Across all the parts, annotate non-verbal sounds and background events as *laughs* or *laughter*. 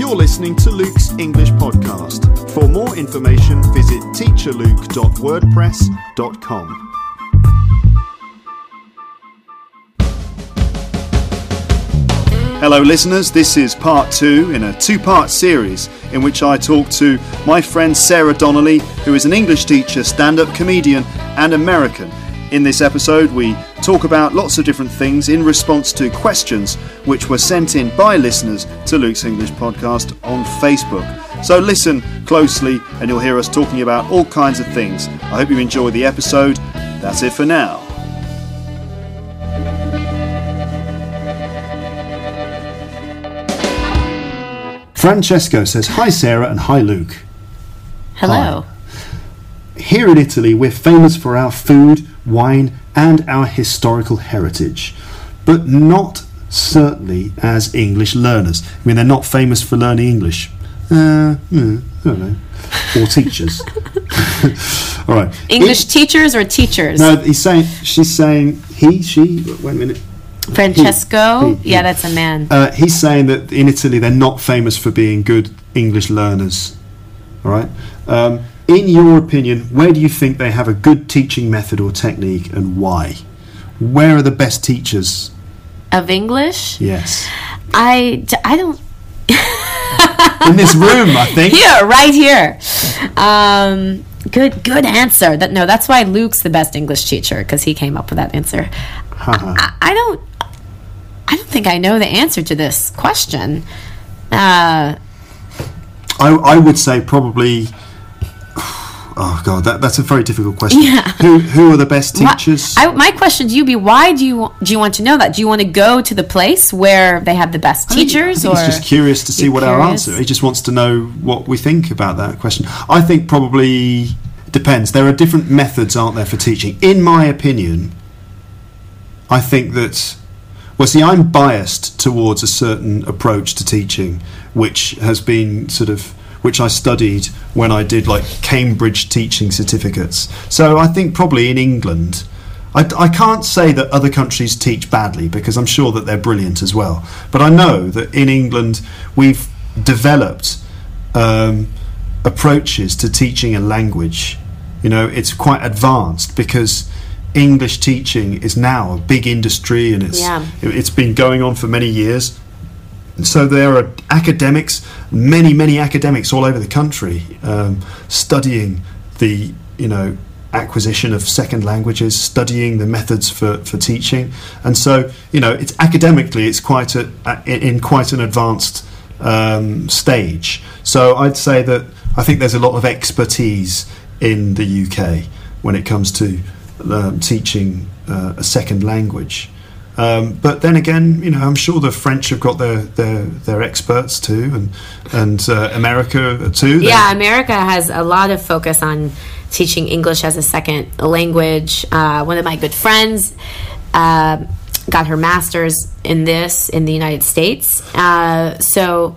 You're listening to Luke's English Podcast. For more information, visit teacherluke.wordpress.com. Hello, listeners. This is part two in a two part series in which I talk to my friend Sarah Donnelly, who is an English teacher, stand up comedian, and American. In this episode, we talk about lots of different things in response to questions which were sent in by listeners to Luke's English Podcast on Facebook. So listen closely and you'll hear us talking about all kinds of things. I hope you enjoy the episode. That's it for now. Francesco says, Hi Sarah and hi Luke. Hello. Here in Italy, we're famous for our food, wine, and our historical heritage, but not certainly as English learners. I mean, they're not famous for learning English. Uh, mm, I don't know. Or teachers. *laughs* All right. English It- teachers or teachers? no, he's saying, she's saying, he, she, wait a minute. Francesco? He- he- yeah, that's a man. Uh, he's saying that in Italy they're not famous for being good English learners. All right. Um, in your opinion, where do you think they have a good teaching method or technique, and why? Where are the best teachers? of English? Yes, I, I don't. *laughs* in this room, I think. Here, right here. Um, good, good answer. That no, that's why Luke's the best English teacher because he came up with that answer. Haha. I, I don't. I don't think I know the answer to this question. Uh, I, I would say probably. Oh God, that, that's a very difficult question. Yeah. Who who are the best teachers? I, my question to you be: Why do you do you want to know that? Do you want to go to the place where they have the best I think- teachers, I think or he's just curious to see what our curious? answer. He just wants to know what we think about that question. I think probably depends. There are different methods, aren't there, for teaching? In my opinion, I think that. Well, see, I'm biased towards a certain approach to teaching, which has been sort of which I studied when I did like Cambridge teaching certificates. So I think probably in England, I, I can't say that other countries teach badly because I'm sure that they're brilliant as well. But I know that in England we've developed um, approaches to teaching a language. You know, it's quite advanced because English teaching is now a big industry and it's Yeah. it- it's been going on for many years. So there are academics, many many academics all over the country, um, studying the you know acquisition of second languages, studying the methods for, for teaching, and so you know it's academically it's quite a, in quite an advanced um, stage. So I'd say that I think there's a lot of expertise in the UK when it comes to um, teaching uh, a second language. Um, but then again, you know, I'm sure the French have got their their, their experts too, and and uh, America too. Yeah, America has a lot of focus on teaching English as a second language. Uh, one of my good friends uh, got her master's in this in the United States. Uh, so,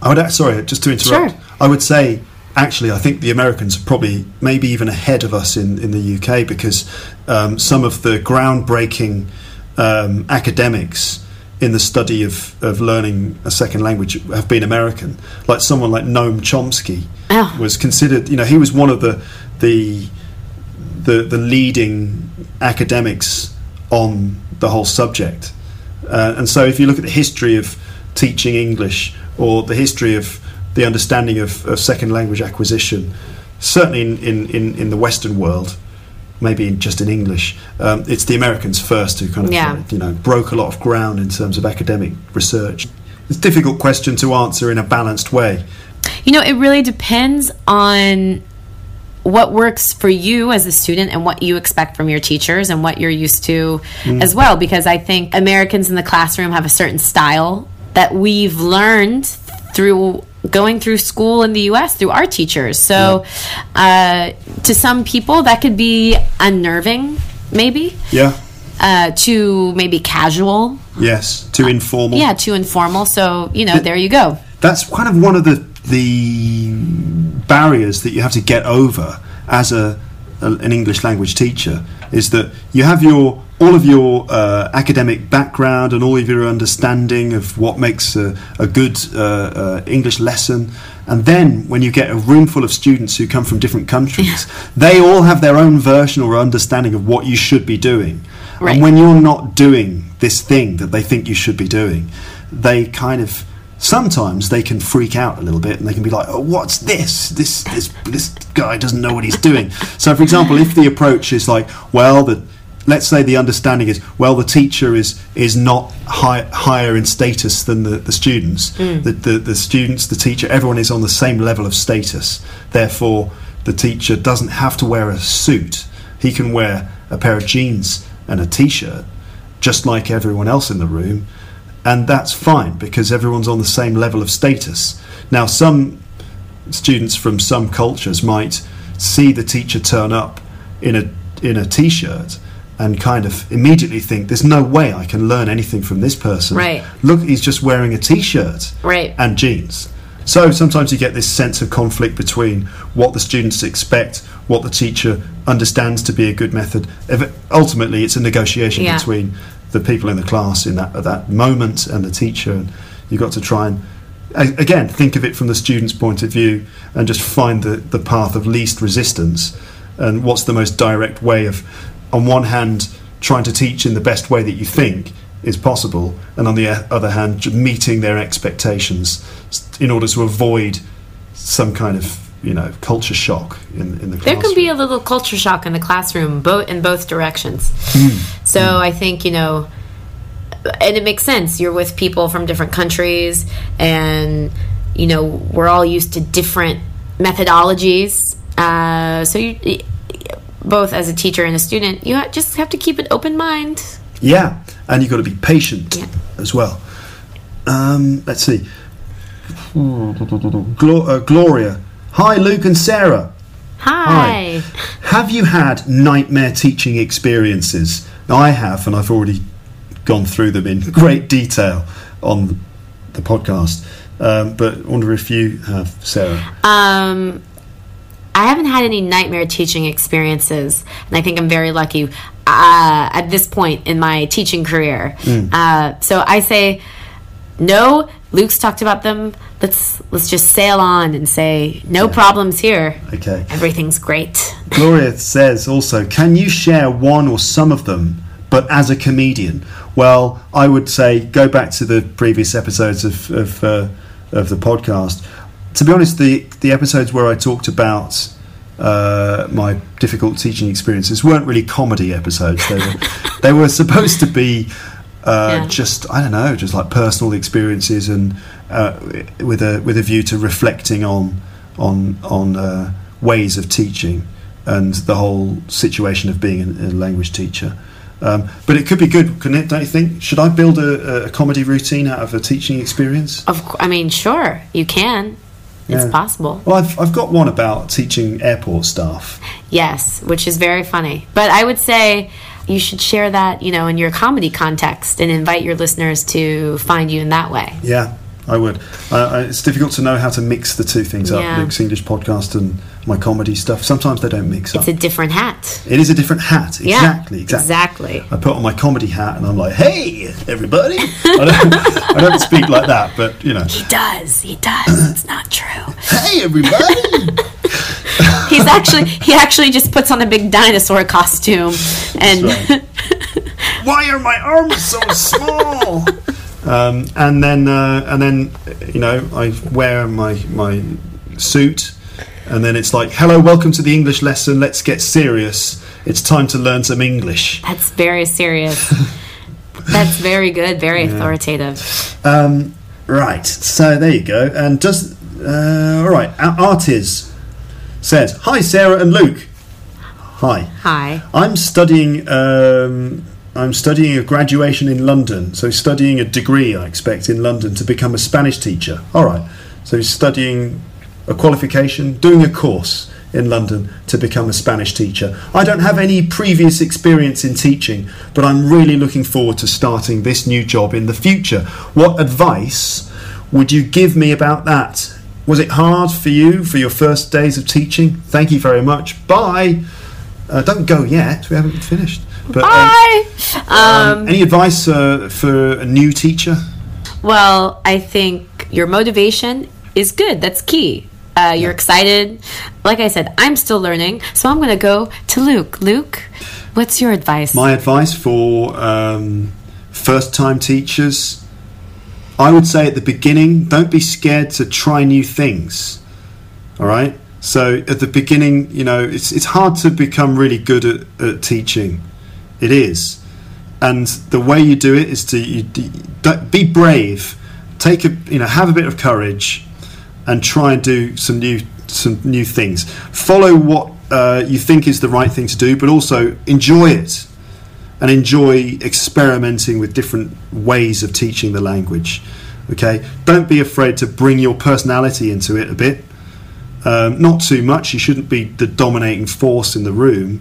I would sorry, just to interrupt. Sure. I would say actually, I think the Americans are probably maybe even ahead of us in in the UK because um, some of the groundbreaking um, academics in the study of, of learning a second language have been American. Like someone like Noam Chomsky Oh. was considered. You know, he was one of the the the, the leading academics on the whole subject. Uh, and so, if you look at the history of teaching English or the history of the understanding of, of second language acquisition, certainly in, in, in, in the Western world, maybe just in English, um, it's the Americans first who kind of Yeah. you know broke a lot of ground in terms of academic research. It's a difficult question to answer in a balanced way. you know, it really depends on what works for you as a student and what you expect from your teachers and what you're used to as well. Because I think Americans in the classroom have a certain style that we've learned through going through school in the US through our teachers. So uh, to some people, that could be unnerving, maybe, Yeah. uh, to maybe casual. Yes. Too informal. Yeah, too informal. So, you know, there you go. that's kind of one of the the barriers that you have to get over as a, a an English language teacher is that you have your all of your uh, academic background and all of your understanding of what makes a, a good uh, uh, English lesson. And then when you get a room full of students who come from different countries, they all have their own version or understanding of what you should be doing. Right. And when you're not doing this thing that they think you should be doing, they kind of sometimes they can freak out a little bit and they can be like, "Oh, what's this? This this this guy doesn't know what he's doing." so, for example, if the approach is like, "Well, the let's say the understanding is well the teacher is is not high, higher in status than the, the students mm. the, the the students the teacher everyone is on the same level of status therefore the teacher doesn't have to wear a suit he can wear a pair of jeans and a t-shirt just like everyone else in the room and that's fine because everyone's on the same level of status now some students from some cultures might see the teacher turn up in a in a t-shirt and kind of immediately think there's no way I can learn anything from this person. Right. Look, he's just wearing a t-shirt Right. and jeans. So sometimes you get this sense of conflict between what the students expect, what the teacher understands to be a good method. Ultimately, it's a negotiation Yeah. between the people in the class in that at that moment and the teacher, and you've got to try and again think of it from the student's point of view and just find the, the path of least resistance and what's the most direct way of on one hand trying to teach in the best way that you think is possible and on the other hand meeting their expectations in order to avoid some kind of you know culture shock in, in the classroom. There can be a little culture shock in the classroom, both in both directions. So I think you know, and it makes sense. You're with people from different countries, and you know we're all used to different methodologies. Uh, so you, both as a teacher and a student, you just have to keep an open mind. Yeah, and you've got to be patient Yeah. as well. Um, let's see. Glo- uh, Gloria. Hi, Luke and Sarah. Hi. Have you had nightmare teaching experiences? I have, and I've already gone through them in *laughs* great detail on the podcast. Um, but I wonder if you have, Sarah. Um, I haven't had any nightmare teaching experiences, and I think I'm very lucky uh, at this point in my teaching career. Uh, so I say, no. Luke's talked about them. Let's let's just sail on and say no problems here. Okay. Everything's great. Gloria says also, can you share one or some of them, but as a comedian? Well, I would say go back to the previous episodes of of, uh, of the podcast. To be honest, the the episodes where I talked about uh, my difficult teaching experiences weren't really comedy episodes. They were *laughs* they were supposed to be. Uh, Yeah. Just I don't know, just like personal experiences, and uh, with a with a view to reflecting on on on uh, ways of teaching and the whole situation of being a, a language teacher. Um, but it could be good, couldn't it? Don't you think? Should I build a, a comedy routine out of a teaching experience? Of I mean, sure, you can. It's Yeah. possible. Well, I've, I've got one about teaching airport staff. Yes, which is very funny. But I would say you should share that, you know, in your comedy context and invite your listeners to find you in that way. Yeah, I would. I, it's difficult to know how to mix the two things Yeah. up Luke's English podcast and my comedy stuff. Sometimes they don't mix up. It's a different hat. it is a different hat. Yeah, Exactly, exactly. exactly. I put on my comedy hat and I'm like, hey, everybody. I don't, I don't speak like that, but you know, He does. He does. It's not true. *laughs* hey, everybody. *laughs* *laughs* He's actually he actually just puts on a big dinosaur costume and That's *laughs* Why are my arms so small? Um, and then, uh, and then, you know, I wear my my suit, and then it's like, hello, welcome to the English lesson. Let's get serious. It's time to learn some English. that's very serious. *laughs* That's very good, very authoritative. Um, right. So there you go. And just uh, all right. Ar- Artis says, "Hi, Sarah and Luke. Hi. Hi. I'm studying. Um, I'm studying a graduation in London. So studying a degree, I expect, in London to become a Spanish teacher. All right. So studying a qualification, doing a course in London to become a Spanish teacher. I don't have any previous experience in teaching, but I'm really looking forward to starting this new job in the future. What advice would you give me about that? Was it hard for you for your first days of teaching? Thank you very much. Bye. Uh, don't go yet. We haven't finished. But um, Bye. um, any advice uh, for a new teacher? Well, I think your motivation is good. That's key. Uh, you're excited. Like I said, I'm still learning, so I'm going to go to Luke. Luke, what's your advice? My advice for um, first time teachers I would say at the beginning, don't be scared to try new things. All right? So at the beginning, you know, it's, it's hard to become really good at, at teaching. It is. And the way you do it is to you, be brave, take a, you know, have a bit of courage and try and do some new some new things. Follow what uh, you think is the right thing to do, but also enjoy it and enjoy experimenting with different ways of teaching the language. Okay, don't be afraid to bring your personality into it a bit. Um, not too much. You shouldn't be the dominating force in the room,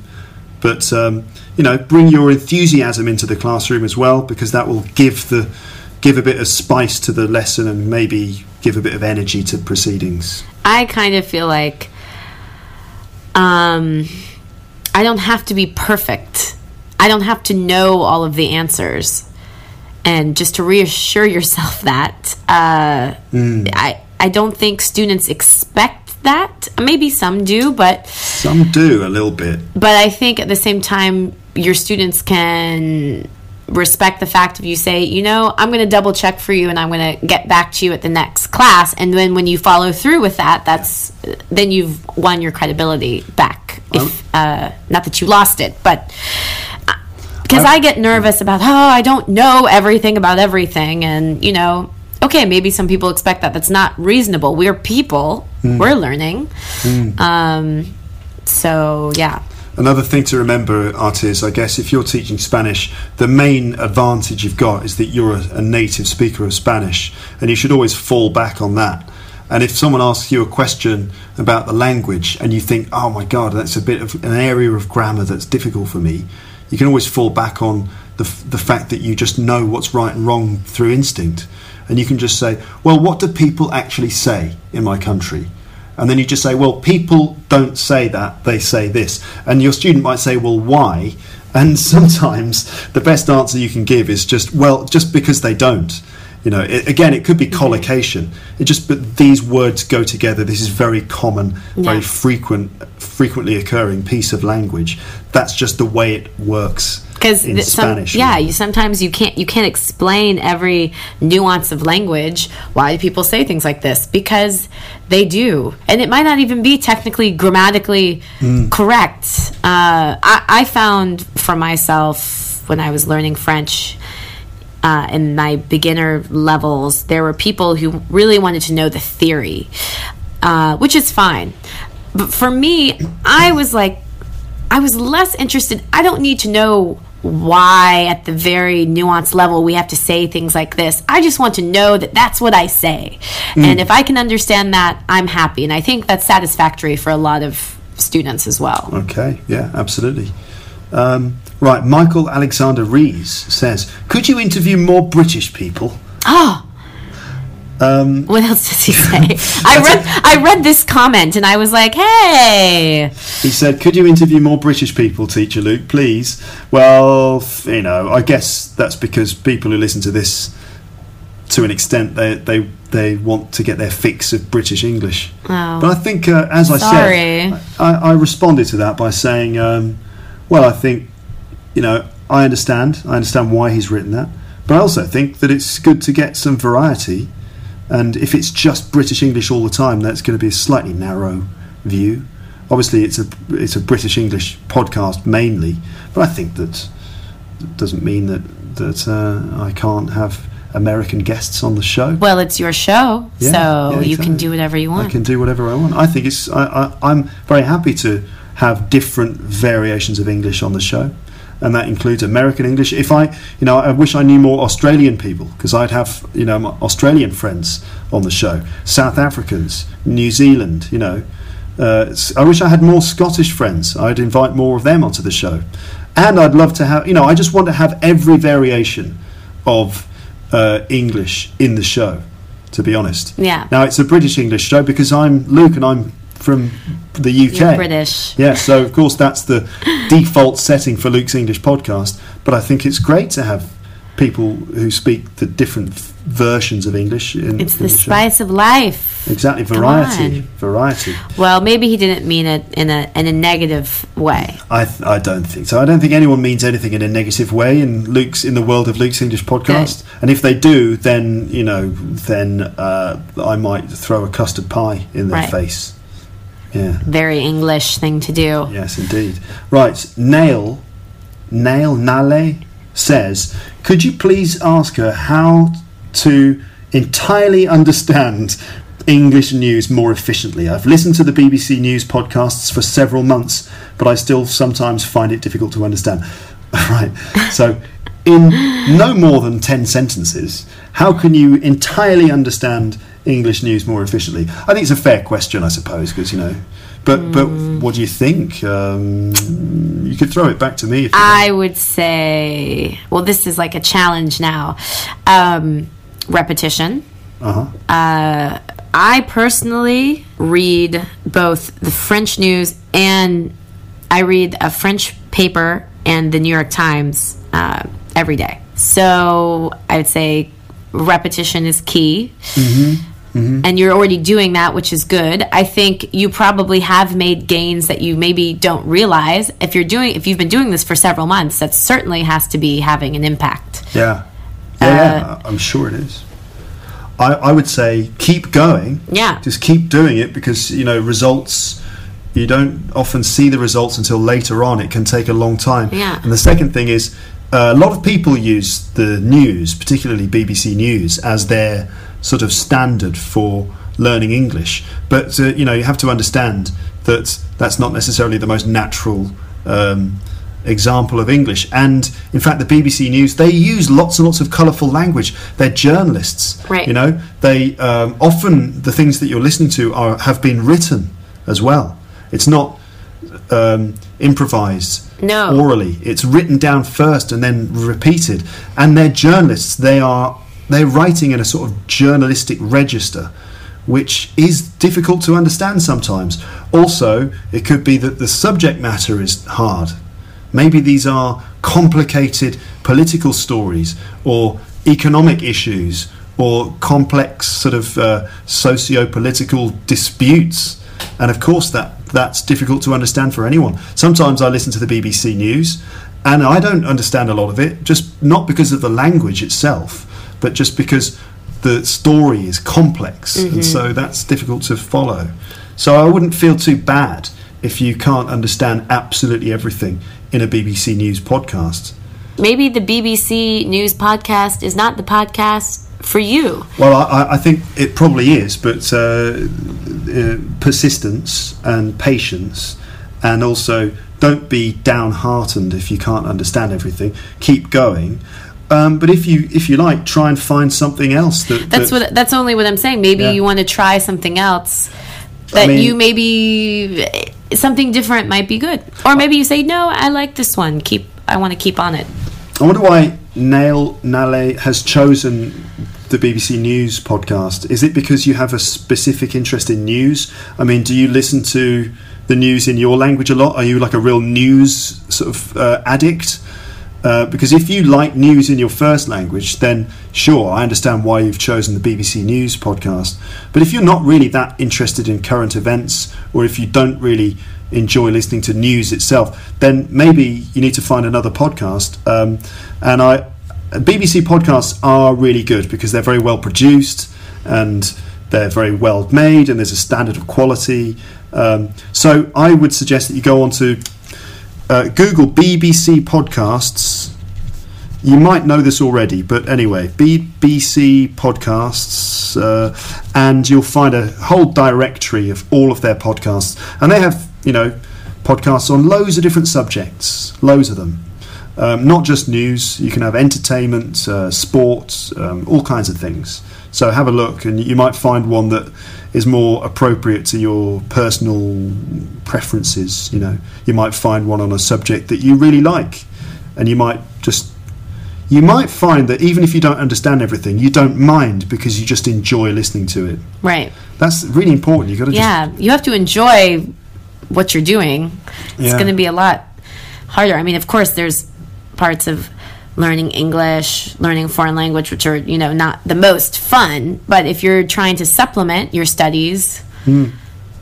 but um, you know, bring your enthusiasm into the classroom as well, because that will give the give a bit of spice to the lesson and maybe give a bit of energy to proceedings. I kind of feel like um, I don't have to be perfect. I don't have to know all of the answers. And just to reassure yourself that, uh, I, I don't think students expect that. Maybe some do, but Some do a little bit. but I think at the same time, your students can respect the fact if you say, you know, I'm going to double check for you and I'm going to get back to you at the next class. And then when you follow through with that, that's then you've won your credibility back. If uh, not that you lost it, but because I get nervous about, oh, I don't know everything about everything, and you know. Okay, maybe some people expect that. That's not reasonable. We're people. We're learning. Um, so yeah. Another thing to remember, Art, is I guess if you're teaching Spanish, the main advantage you've got is that you're a, a native speaker of Spanish, and you should always fall back on that. And if someone asks you a question about the language and you think, oh my God, that's a bit of an area of grammar that's difficult for me, you can always fall back on the, the fact that you just know what's right and wrong through instinct. And you can just say, well, what do people actually say in my country? And then you just say, well, people don't say that, they say this. And your student might say, well, why? And *laughs* sometimes the best answer you can give is just, well, just because they don't. You know, it, again, it could be mm-hmm. collocation. It just, but these words go together. This is very common, very frequent, frequently occurring piece of language. That's just the way it works because in Spanish. yeah you sometimes you can't you can't explain every nuance of language why do people say things like this because they do and it might not even be technically grammatically correct uh, I, I found for myself when i was learning french uh, in my beginner levels, there were people who really wanted to know the theory, uh, which is fine. But for me, I was like, I was less interested. I don't need to know why, at the very nuanced level, we have to say things like this. I just want to know that that's what I say. And if I can understand that, I'm happy. And I think that's satisfactory for a lot of students as well. Okay, yeah, absolutely. Um, right, Michael Alexander Rees says, could you interview more British people? Oh. Um, *laughs* What else does he say? I read I read this comment and I was like, "Hey, He said, "Could you interview more British people, Teacher Luke, please?" Well, you know, I guess that's because people who listen to this, to an extent, they they they want to get their fix of British English. Oh. But I think, uh, as I Sorry. said, I, I responded to that by saying, um, "Well, I think, you know, I understand. I understand why he's written that, but I also think that it's good to get some variety." And if it's just British English all the time, that's going to be a slightly narrow view. Obviously, it's a it's a British English podcast mainly, but I think that doesn't mean that that uh, I can't have American guests on the show. well, it's your show, Yeah, so yeah, you can do whatever you want. I can do whatever I want. I think it's I, I, I'm very happy to have different variations of English on the show, and that includes American English. If I, you know, I wish I knew more Australian people because I'd have you know Australian friends on the show, South Africans, New Zealand. You know, uh, I wish I had more Scottish friends. I'd invite more of them onto the show, and I'd love to have you know I just want to have every variation of uh, English in the show. To be honest, Yeah. now it's a British English show because I'm Luke and I'm from the UK. You're British. Yeah, so of course that's the default setting for Luke's English podcast. But I think it's great to have people who speak the different versions of English. In, It's in the show. spice of life. Exactly, variety, variety. Well, maybe he didn't mean it in a in a negative way. I th- I don't think so. I don't think anyone means anything in a negative way in Luke's in the world of Luke's English podcast. And if they do, then you know, then uh, I might throw a custard pie in their Right. face. Yeah. Very English thing to do. Yes, indeed. Right, Nail, Nail Nale says, could you please ask her how to entirely understand English news more efficiently? I've listened to the BBC News podcasts for several months, but I still sometimes find it difficult to understand. *laughs* right, so in no more than 10 sentences, how can you entirely understand English news more efficiently? I think it's a fair question, I suppose, because, you know. But, but what do you think? Um, you could throw it back to me if you I would say, well, this is like a challenge now. Um, repetition. Uh-huh. Uh, I personally read both the French news and I read a French paper and the New York Times uh, every day. So I would say repetition is key. And you're already doing that, which is good. I think you probably have made gains that you maybe don't realize. If you're doing, if you've been doing this for several months, that certainly has to be having an impact. Yeah. Yeah, yeah, I'm sure it is. I, I would say keep going. Yeah. Just keep doing it because, you know, results, you don't often see the results until later on. It can take a long time. Yeah. And the second thing is, uh, a lot of people use the news, particularly BBC News, as their sort of standard for learning English. But, uh, you know, you have to understand that that's not necessarily the most natural. Um, example of English. And in fact, the BBC News they use lots and lots of colourful language. They're journalists, Right. You know, they um, often the things that you're listening to are have been written as well. It's not um, improvised No. orally. It's written down first and then repeated. And they're journalists. They are they're writing in a sort of journalistic register. Which is difficult to understand sometimes. Also, it could be that the subject matter is hard. Maybe these are complicated political stories or economic issues or complex sort of uh, socio-political disputes. And of course, that that's difficult to understand for anyone. Sometimes I listen to the BBC News, and I don't understand a lot of it, just not because of the language itself, but just because the story is complex, and so that's difficult to follow. So I wouldn't feel too bad if you can't understand absolutely everything in a BBC News podcast. Maybe the BBC News podcast is not the podcast for you. Well, I, I think it probably is, but uh, uh, persistence and patience, and also don't be downhearted if you can't understand everything. Keep going. Um, but if you if you like, try and find something else that That's that- what. That's only what I'm saying. Maybe Yeah. you want to try something else that mean- you maybe something different might be good, or maybe you say no, I like this one. Keep. I want to keep on it. I wonder why Nail Nale has chosen the BBC News podcast. Is it because you have a specific interest in news? I mean, do you listen to the news in your language a lot? Are you like a real news sort of uh, addict? Uh, because if you like news in your first language, then sure, I understand why you've chosen the BBC News podcast. But if you're not really that interested in current events, or if you don't really enjoy listening to news itself, then maybe you need to find another podcast. Um, and I, BBC podcasts are really good because they're very well produced and they're very well made, and there's a standard of quality. Um, so I would suggest that you go on to uh, Google BBC podcasts. You might know this already, but anyway, BBC podcasts, uh, and you'll find a whole directory of all of their podcasts. And they have, you know, podcasts on loads of different subjects, loads of them. Um, not just news, you can have entertainment, uh, sports, um, all kinds of things. So have a look, and you might find one that is more appropriate to your personal preferences. You know, you might find one on a subject that you really like, and you might just you might find that even if you don't understand everything, you don't mind because you just enjoy listening to it. Right. That's really important. You got to Yeah, you have to enjoy what you're doing. It's Yeah. going to be a lot harder. I mean, of course, there's parts of learning English, learning foreign language, which are you know not the most fun. But if you're trying to supplement your studies,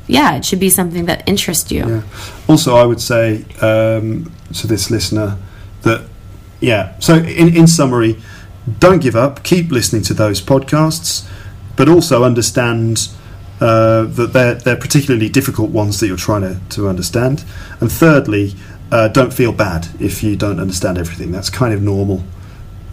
yeah, it should be something that interests you. Yeah. Also, I would say um, to this listener that, yeah, so in, in summary, don't give up, keep listening to those podcasts, but also understand uh, that they're, they're particularly difficult ones that you're trying to, to understand. And thirdly, uh, don't feel bad if you don't understand everything. That's kind of normal.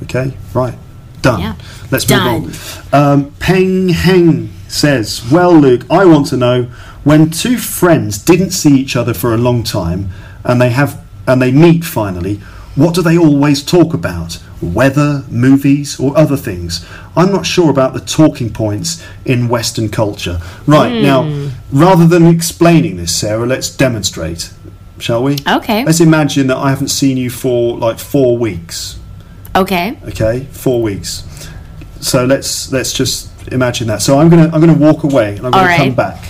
Okay? Right. Done. Yeah. Let's Done. move on. Um, Peng Heng says, Well, Luke, I want to know when two friends didn't see each other for a long time and they have and they meet finally, what do they always talk about? Weather, movies, or other things? I'm not sure about the talking points in Western culture. Right, now, rather than explaining this, Sarah, let's demonstrate, shall we? Okay. Let's imagine that I haven't seen you for like four weeks. Okay. okay? Four weeks. So let's let's just imagine that. So i'm gonna i'm gonna walk away and i'm gonna All come back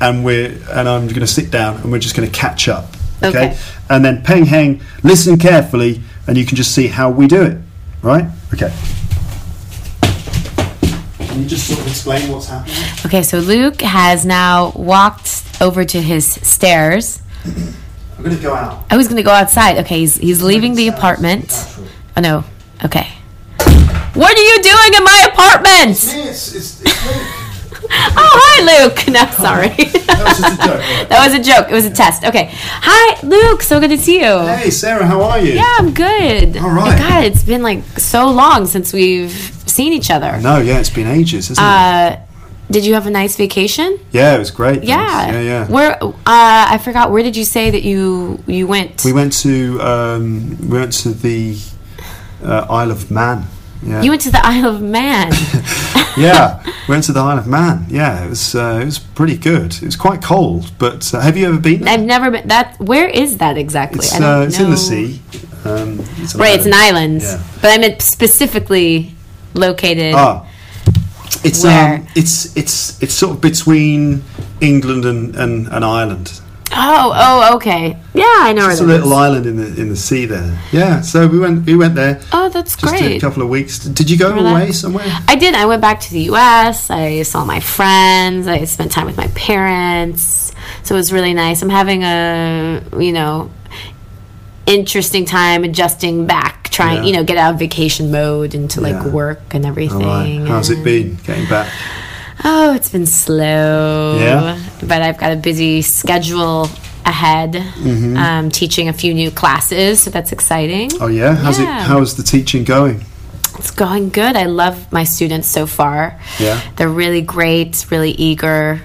and we're and i'm gonna sit down and we're just gonna catch up. Okay, Okay. and then peng heng listen carefully and you can just see how we do it. Right? Okay. Can you just sort of explain what's happening? Okay, so Luke has now walked over to his stairs. I'm gonna go out I was to go outside. Okay, he's, he's leaving the apartment. Oh, no. Okay. What are you doing in my apartment? it's, it's, it's Luke. *laughs* Oh, hi, Luke. *laughs* No, sorry. that was just a joke? *laughs* That was a joke. It was a test. Okay. Hi, Luke. So good to see you. hey sarah how are you Yeah, I'm good. All Oh. God, it's been like so long since we've seen each other. no yeah it's been ages hasn't it Uh, did you have a nice vacation? yeah it was great. Yeah. yeah yeah Where? Uh, I forgot. Where did you say that you you went? We went to um, we went to the uh, Isle of Man. Yeah, you went to the *laughs* Isle of Man. *laughs* yeah, we went to the Isle of Man. Yeah, it was uh, it was pretty good. It was quite cold, but uh, have you ever been? there? I've never been. That. Where is that exactly? It's, uh, it's in the sea. Um, it's Right, it's an island. Yeah. But I meant specifically located. Ah, it's um, it's it's it's sort of between England and, and, and Ireland. Oh, oh, okay. Yeah, I know It's a little is. island in the in the sea there. Yeah, so we went we went there Oh, that's just a couple of weeks. Did you go Remember away that? somewhere? I did. I went back to the U.S. I saw my friends. I spent time with my parents. So it was really nice. I'm having a you know interesting time adjusting back, trying Yeah. you know get out of vacation mode into like Yeah. work and everything. right. How's it been getting back? Oh, it's been slow. Yeah? But I've got a busy schedule ahead. Mm-hmm. Um, teaching a few new classes, so that's exciting. Oh yeah, how's it? How's the teaching going? It's going good. I love my students so far. Yeah. They're really great, really eager.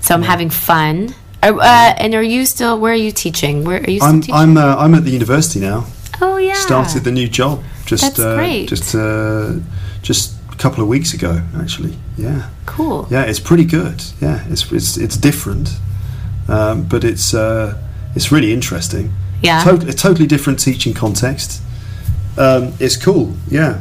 So I'm having fun. Uh, and are you still? Where are you teaching? Where are you still I'm teaching? I'm uh, I'm at the university now. Oh yeah. Started the new job just uh, just uh, just a couple of weeks ago actually. Yeah, cool. yeah, it's pretty good. Yeah, it's it's it's different, um, but it's uh, it's really interesting. Yeah. Tot- a totally different teaching context. Um, it's cool. Yeah.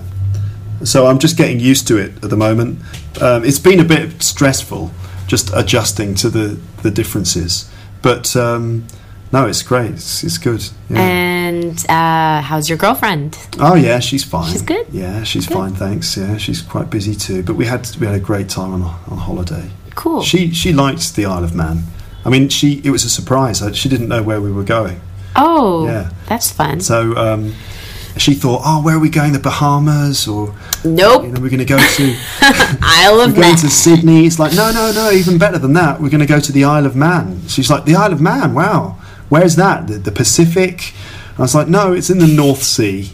So I'm just getting used to it at the moment. Um, it's been a bit stressful, just adjusting to the the differences. But um, no, it's great. It's, it's good. Yeah. And uh, how's your girlfriend? Oh yeah, she's fine. She's good? Yeah, she's Good. fine. Thanks. Yeah, she's quite busy too. But we had we had a great time on on holiday. Cool. She she liked the Isle of Man. I mean, she it was a surprise. Uh, She didn't know where we were going. oh, Yeah. that's fun. So um, she thought, oh, where are we going? The Bahamas, or nope. you know, we're *laughs* *laughs* going to go to Isle of we're going Man. to Sydney. It's like, no, no, no. Even better than that. We're going to go to the Isle of Man. She's like, the Isle of Man. Wow, where's that? The, the Pacific. I was like, no, it's in the North Sea.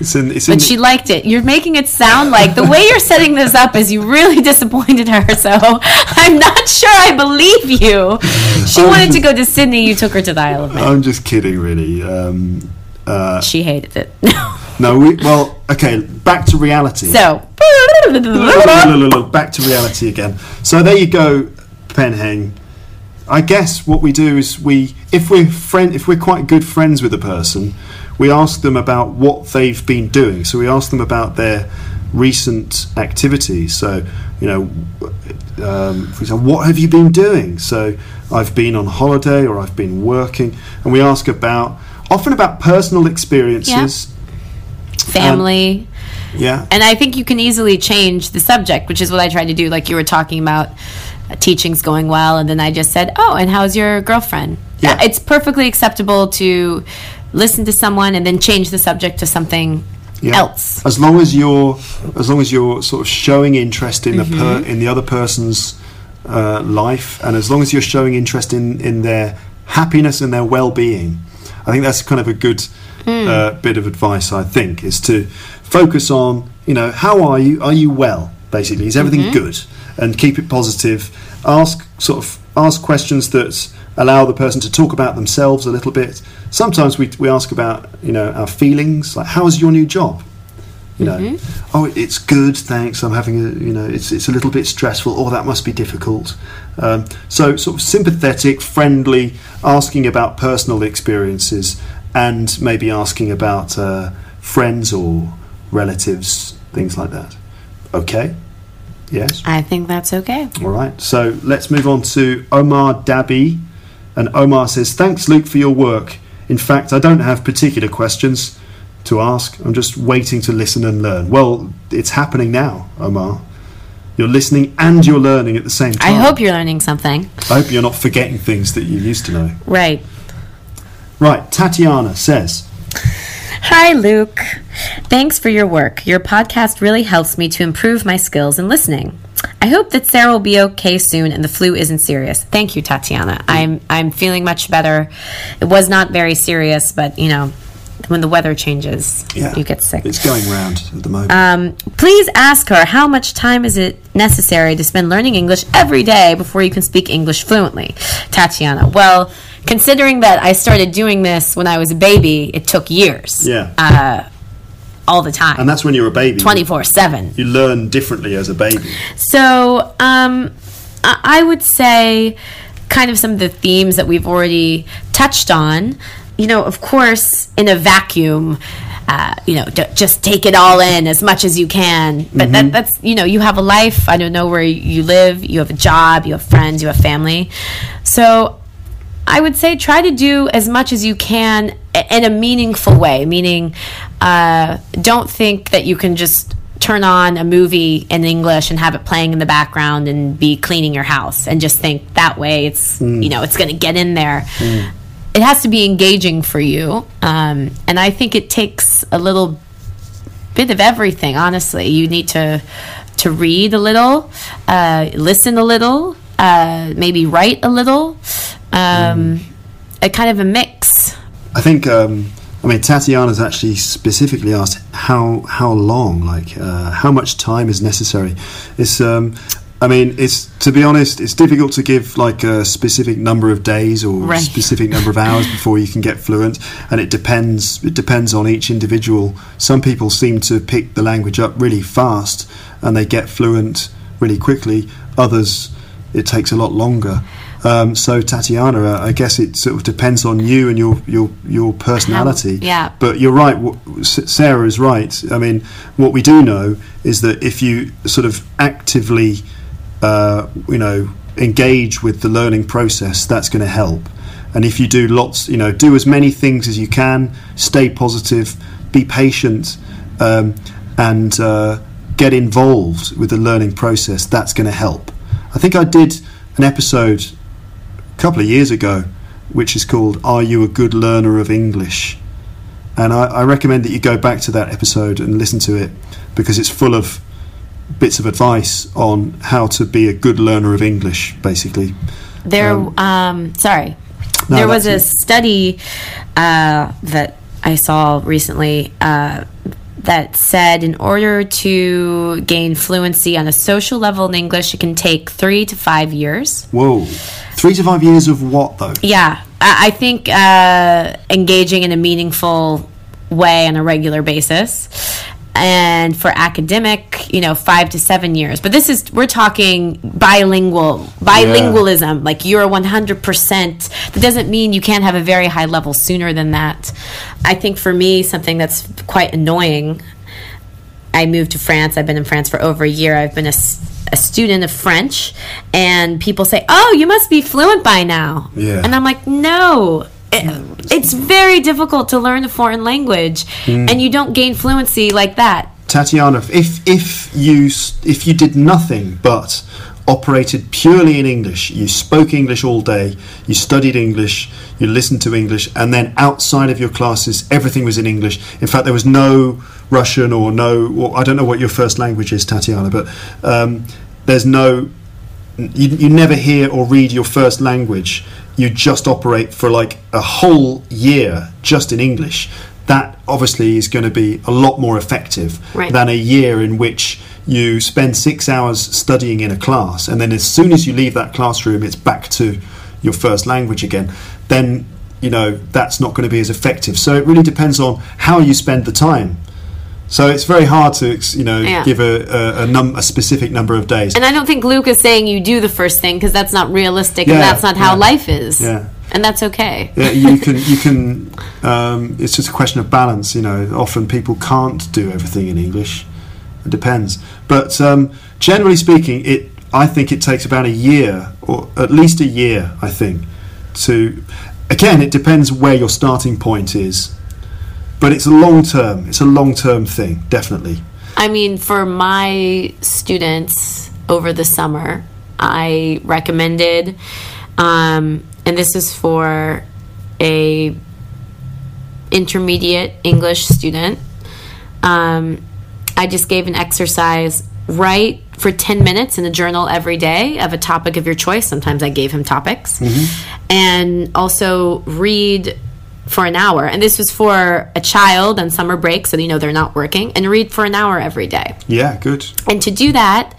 It's in. It's in. But she liked it. You're making it sound like the way you're setting this up is you really *laughs* disappointed her. So *laughs* I'm not sure I believe you. She Oh. wanted to go to Sydney. You took her to the Isle of Man. I'm just kidding, really. Um, uh, She hated it. *laughs* no, we, well, okay. Back to reality. so. back to reality again. So there you go, Peng Heng. I guess what we do is we, if we're friend, if we're quite good friends with a person, we ask them about what they've been doing. So we ask them about their recent activities. So, you know, um, for example, what have you been doing? So, I've been on holiday or I've been working, and we ask about often about personal experiences. Family. Yeah. And I think you can easily change the subject, which is what I tried to do. Like you were talking about teaching's going well, and then I just said, "Oh, and how's your girlfriend?" Yeah. it's perfectly acceptable to listen to someone and then change the subject to something Yeah. else. As long as you're, as long as you're sort of showing interest in the per, Mm-hmm. in the other person's uh, life, and as long as you're showing interest in in their happiness and their well-being, I think that's kind of a good Hmm. uh, bit of advice. I think is to focus on, you know, how are you? Are you well? Basically, is everything Mm-hmm. good? And keep it positive. Ask sort of ask questions that allow the person to talk about themselves a little bit. Sometimes we, we ask about you know our feelings, like how's your new job? You know, Mm-hmm. oh, it's good, thanks. I'm having a, you know, it's it's a little bit stressful. Oh, that must be difficult. Um, so, sort of sympathetic, friendly, asking about personal experiences, and maybe asking about uh, friends or relatives, things like that. Okay. Yes. I think that's okay. All right. So let's move on to Omar Dabi, and Omar says, "Thanks, Luke, for your work. In fact, I don't have particular questions." to ask. I'm just waiting to listen and learn. Well, it's happening now, Omar. You're listening and you're learning at the same time. I hope you're learning something. I hope you're not forgetting things that you used to know. Right. Right, Tatiana says, Hi, Luke. Thanks for your work. Your podcast really helps me to improve my skills in listening. I hope that Sarah will be okay soon and the flu isn't serious. Thank you, Tatiana. I'm I'm feeling much better. It was not very serious, but you know, when the weather changes, yeah, you get sick. It's going round at the moment. Um, please ask her how much time is it necessary to spend learning English every day before you can speak English fluently? Tatiana. Well, considering that I started doing this when I was a baby, it took years. yeah. Uh, all the time. and that's when you're a baby. 24 7. You learn differently as a baby. So, um, I I would say kind of some of the themes that we've already touched on. You know, of course, in a vacuum, uh, you know, d- just take it all in as much as you can. But that, that's, you know, you have a life. I don't know where you live. You have a job. You have friends. You have family. So I would say try to do as much as you can in a meaningful way, meaning uh, don't think that you can just turn on a movie in English and have it playing in the background and be cleaning your house and just think that way it's you know it's going to get in there. It has to be engaging for you, um, and I think it takes a little bit of everything. Honestly, you need to to read a little, uh, listen a little, uh, maybe write a little, um, a kind of a mix. I think. Um, I mean, Tatiana's actually specifically asked how how long, like uh, how much time is necessary. It's. Um, I mean, it's to be honest, it's difficult to give like a specific number of days or Right. specific number of hours *laughs* before you can get fluent, and it depends. It depends on each individual. Some people seem to pick the language up really fast, and they get fluent really quickly. Others, it takes a lot longer. Um, so Tatiana, I guess it sort of depends on you and your your your personality. yeah. But you're right. Sarah is right. I mean, what we do know is that if you sort of actively, uh, you know, engage with the learning process, that's going to help. And if you do lots, you know, do as many things as you can, stay positive, be patient, um, and uh, get involved with the learning process, that's going to help. I think I did an episode a couple of years ago, which is called "Are You a Good Learner of English?" And I, I recommend that you go back to that episode and listen to it because it's full of bits of advice on how to be a good learner of English, basically. There, Um, um, sorry, No, there was a it. study uh, that I saw recently uh, that said in order to gain fluency on a social level in English, it can take three to five years. Whoa, three to five years of what though? Yeah, I, I think uh, engaging in a meaningful way on a regular basis. And for academic, you know, five to seven years. But this is we're talking bilingual bilingualism. Like you're 100. percent That doesn't mean you can't have a very high level sooner than that. I think for me, something that's quite annoying. I moved to France. I've been in France for over a year. I've been a, a student of French, and people say, "Oh, you must be fluent by now." Yeah. And I'm like, "No, it, it's very difficult to learn a foreign language, and you don't gain fluency like that. Tatiana, if if you if you did nothing but operated purely in English, you spoke English all day, you studied English, you listened to English, and then outside of your classes, everything was in English. In fact, there was no Russian or no, or I don't know what your first language is, Tatiana, but um, there's no you, you never hear or read your first language. You just operate for like a whole year just in English. That obviously is going to be a lot more effective Right. than a year in which you spend six hours studying in a class and then as soon as you leave that classroom, it's back to your first language again. Then you know that's not going to be as effective. So it really depends on how you spend the time. So it's very hard to you know Yeah. give a a, a, num- a specific number of days. And I don't think Luke is saying you do the first thing because that's not realistic and that's not how yeah. life is. Yeah. And that's okay. Yeah, you can you can um, it's just a question of balance you know often people can't do everything in english it depends but um, generally speaking it i think it takes about a year or at least a year i think to again it depends where your starting point is but it's a long term it's a long term thing definitely I mean, for my students over the summer, I recommended, um, and this is for a intermediate English student. Um, I just gave an exercise. Write for 10 minutes in a journal every day of a topic of your choice. Sometimes I gave him topics. And also read for an hour. And this was for a child on summer break, so you know they're not working, and read for an hour every day. yeah good And to do that,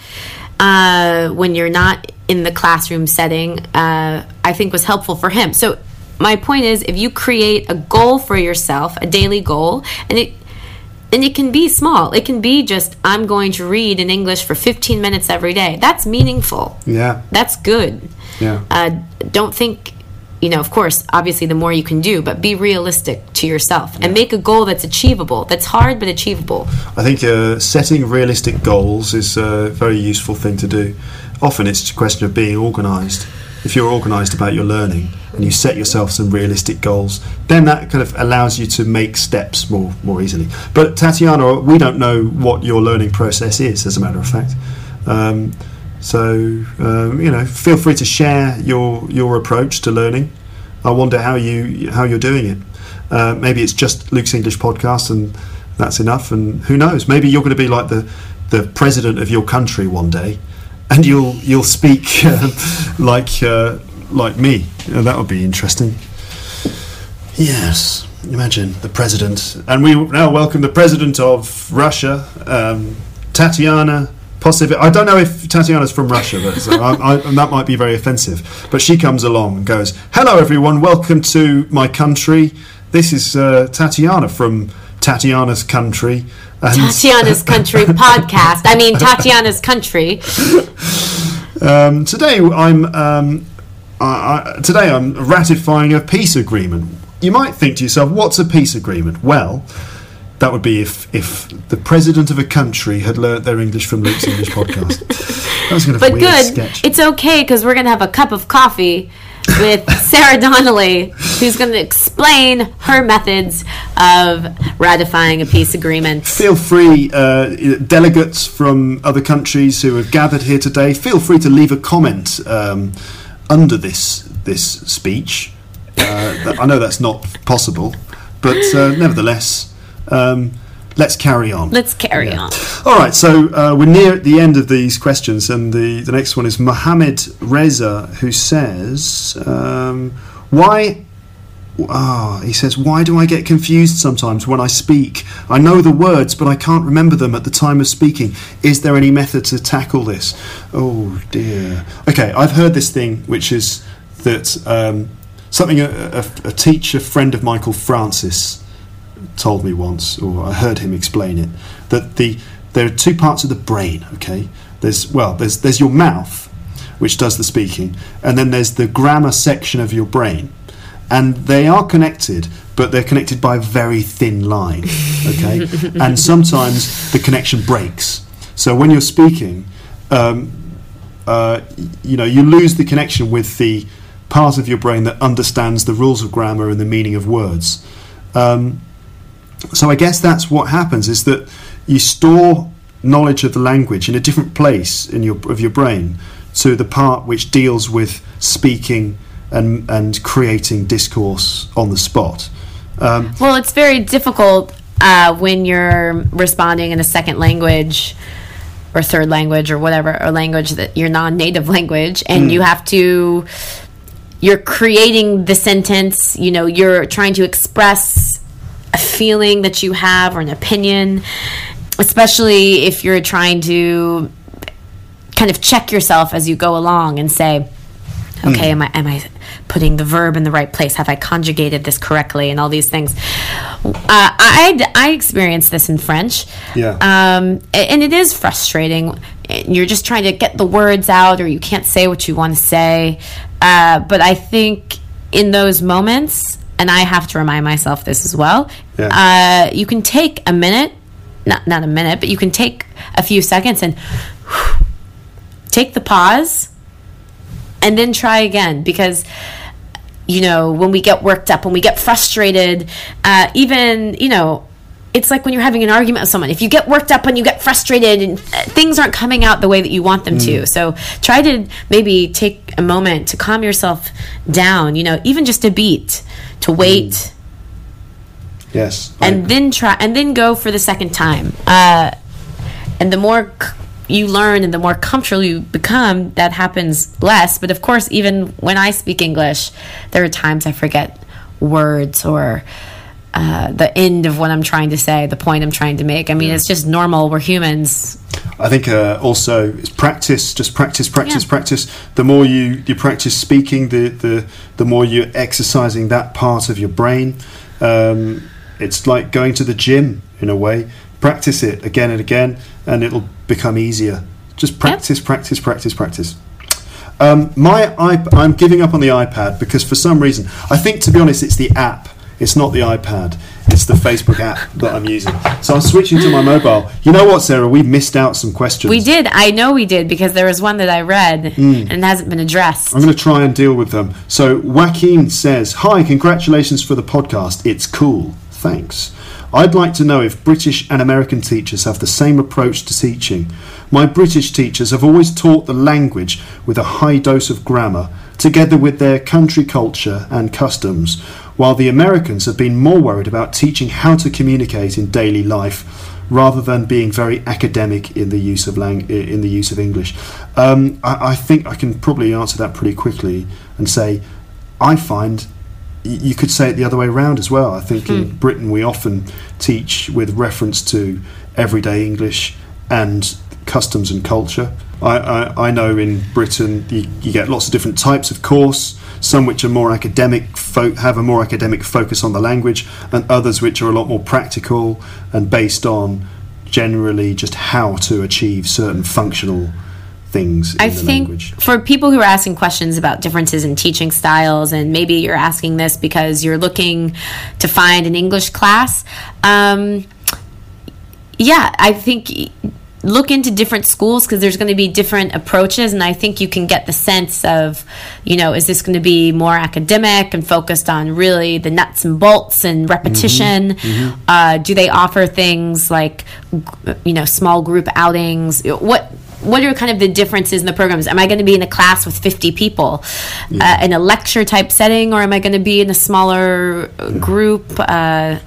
uh, when you're not in the classroom setting, uh, I think was helpful for him. So my point is, if you create a goal for yourself, a daily goal, and it and it can be small. It can be just I'm going to read in English for 15 minutes every day. That's meaningful. yeah That's good. yeah Uh, don't think, you know, of course, obviously the more you can do, but be realistic to yourself and make a goal that's achievable. That's hard but achievable. I think uh, setting realistic goals is a very useful thing to do. Often it's a question of being organised. If you're organised about your learning and you set yourself some realistic goals, then that kind of allows you to make steps more more easily. But Tatiana, we don't know what your learning process is, as a matter of fact. Um, so um, you know, feel free to share your your approach to learning. I wonder how you how you're doing it. Uh, maybe it's just Luke's English podcast and that's enough. And who knows? Maybe you're going to be like the the president of your country one day, and you'll you'll speak *laughs* uh, like uh, like me. Uh, that would be interesting. Yes, imagine the president, and we now welcome the president of Russia, um, Tatiana. Possibly, I don't know if Tatiana's from Russia, but so I, I, and that might be very offensive. But she comes along and goes, "Hello, everyone. Welcome to my country. This is uh, Tatiana from Tatiana's country." And *laughs* Tatiana's Country podcast. I mean, Tatiana's Country. Um, today I'm um, I, I, today I'm ratifying a peace agreement. You might think to yourself, "What's a peace agreement?" Well, that would be if if the president of a country had learnt their English from Luke's English podcast. That was going to be But weird good. sketch. It's okay because we're going to have a cup of coffee with *laughs* Sarah Donnelly, who's going to explain her methods of ratifying a peace agreement. Feel free, uh, delegates from other countries who have gathered here today. Feel free to leave a comment um, under this this speech. Uh, I know that's not possible, but uh, nevertheless, um, let's carry on. Let's carry on. All right, so uh, we're near at the end of these questions, and the, the next one is Mohammed Reza, who says, um, "Why?" Ah, he says, "Why do I get confused sometimes when I speak? I know the words, but I can't remember them at the time of speaking. Is there any method to tackle this?" Oh dear. Okay, I've heard this thing, which is that um, something a, a, a teacher friend of mine called Francis told me once, or I heard him explain it, that the there are two parts of the brain. Okay, there's well, there's there's your mouth, which does the speaking, and then there's the grammar section of your brain, and they are connected, but they're connected by a very thin line. Okay, *laughs* and sometimes the connection breaks. So when you're speaking, um, uh, you know, you lose the connection with the part of your brain that understands the rules of grammar and the meaning of words. Um, so I guess that's what happens is that you store knowledge of the language in a different place in your of your brain to the part which deals with speaking and and creating discourse on the spot. Um, well, it's very difficult uh, when you're responding in a second language or third language or whatever, or language that your non-native *laughs* language, and mm. you have to you're creating the sentence. You know, you're trying to express feeling that you have or an opinion, especially if you're trying to kind of check yourself as you go along and say, okay, mm. am I am I putting the verb in the right place? Have I conjugated this correctly? And all these things. Uh, I I experienced this in French. Yeah. Um, and it is frustrating. You're just trying to get the words out, or you can't say what you want to say. Uh, but I think in those moments, and I have to remind myself this as well. Yeah. Uh, you can take a minute, not not a minute, but you can take a few seconds and whew, *sighs* take the pause and then try again because you know when we get worked up when we get frustrated uh, even you know it's like when you're having an argument with someone if you get worked up and you get frustrated and uh, things aren't coming out the way that you want them mm. to so try to maybe take a moment to calm yourself down you know even just a beat to wait mm. yes and then try and then go for the second time uh, and the more c- you learn and the more comfortable you become, that happens less. But of course, even when I speak English, there are times I forget words or uh, the end of what I'm trying to say, the point I'm trying to make. I mean, it's just normal. We're humans. I think uh, also it's practice, just practice, practice, yeah. practice. The more you, you practice speaking, the, the, the more you're exercising that part of your brain. Um, it's like going to the gym in a way. Practice it again and again, and it'll become easier. Just practice, yep. practice, practice, practice. Um, my iP- I'm giving up on the iPad because for some reason, I think to be honest, it's the app. It's not the iPad. It's the Facebook app that I'm using. So I'm switching to my mobile. You know what, Sarah? We missed out some questions. We did. I know we did because there was one that I read mm. and it hasn't been addressed. I'm going to try and deal with them. So Joaquin says, "Hi, congratulations for the podcast. It's cool. Thanks." I'd like to know if British and American teachers have the same approach to teaching. My British teachers have always taught the language with a high dose of grammar, together with their country culture and customs, while the Americans have been more worried about teaching how to communicate in daily life rather than being very academic in the use of lang- in the use of English. Um, I, I think I can probably answer that pretty quickly and say I find you could say it the other way around as well. I think mm. in hmm. Britain we often teach with reference to everyday English and customs and culture. I, I, I know in Britain you, you, get lots of different types of course, some which are more academic, have a more academic focus on the language, and others which are a lot more practical and based on generally just how to achieve certain functional things I think language. For people who are asking questions about differences in teaching styles, and maybe you're asking this because you're looking to find an English class, um, yeah, I think look into different schools because there's going to be different approaches and i think you can get the sense of you know is this going to be more academic and focused on really the nuts and bolts and repetition mm-hmm. Mm-hmm. Uh, do they offer things like you know small group outings what what are kind of the differences in the programs? Am I going to be in a class with 50 people yeah. uh, in a lecture type setting, or am I going to be in a smaller group? Uh,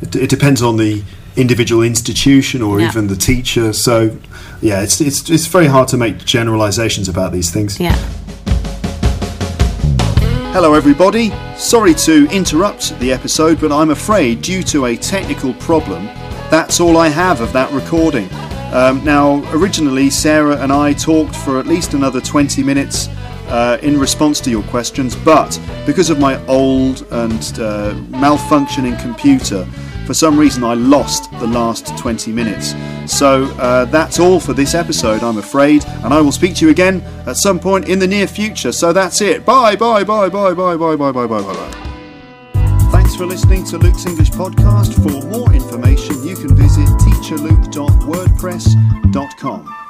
it, it, depends on the individual institution or yeah. even the teacher. So, yeah, it's, it's, it's very hard to make generalizations about these things. Yeah. Hello, everybody. Sorry to interrupt the episode, but I'm afraid due to a technical problem, that's all I have of that recording. Um, now, originally, Sarah and I talked for at least another 20 minutes uh, in response to your questions, but because of my old and uh, malfunctioning computer, for some reason I lost the last 20 minutes. So uh, that's all for this episode, I'm afraid, and I will speak to you again at some point in the near future. So that's it. Bye, bye, bye, bye, bye, bye, bye, bye, bye, bye, bye. Thanks for listening to Luke's English Podcast. For more information, you can visit teacherluke.wordpress.com.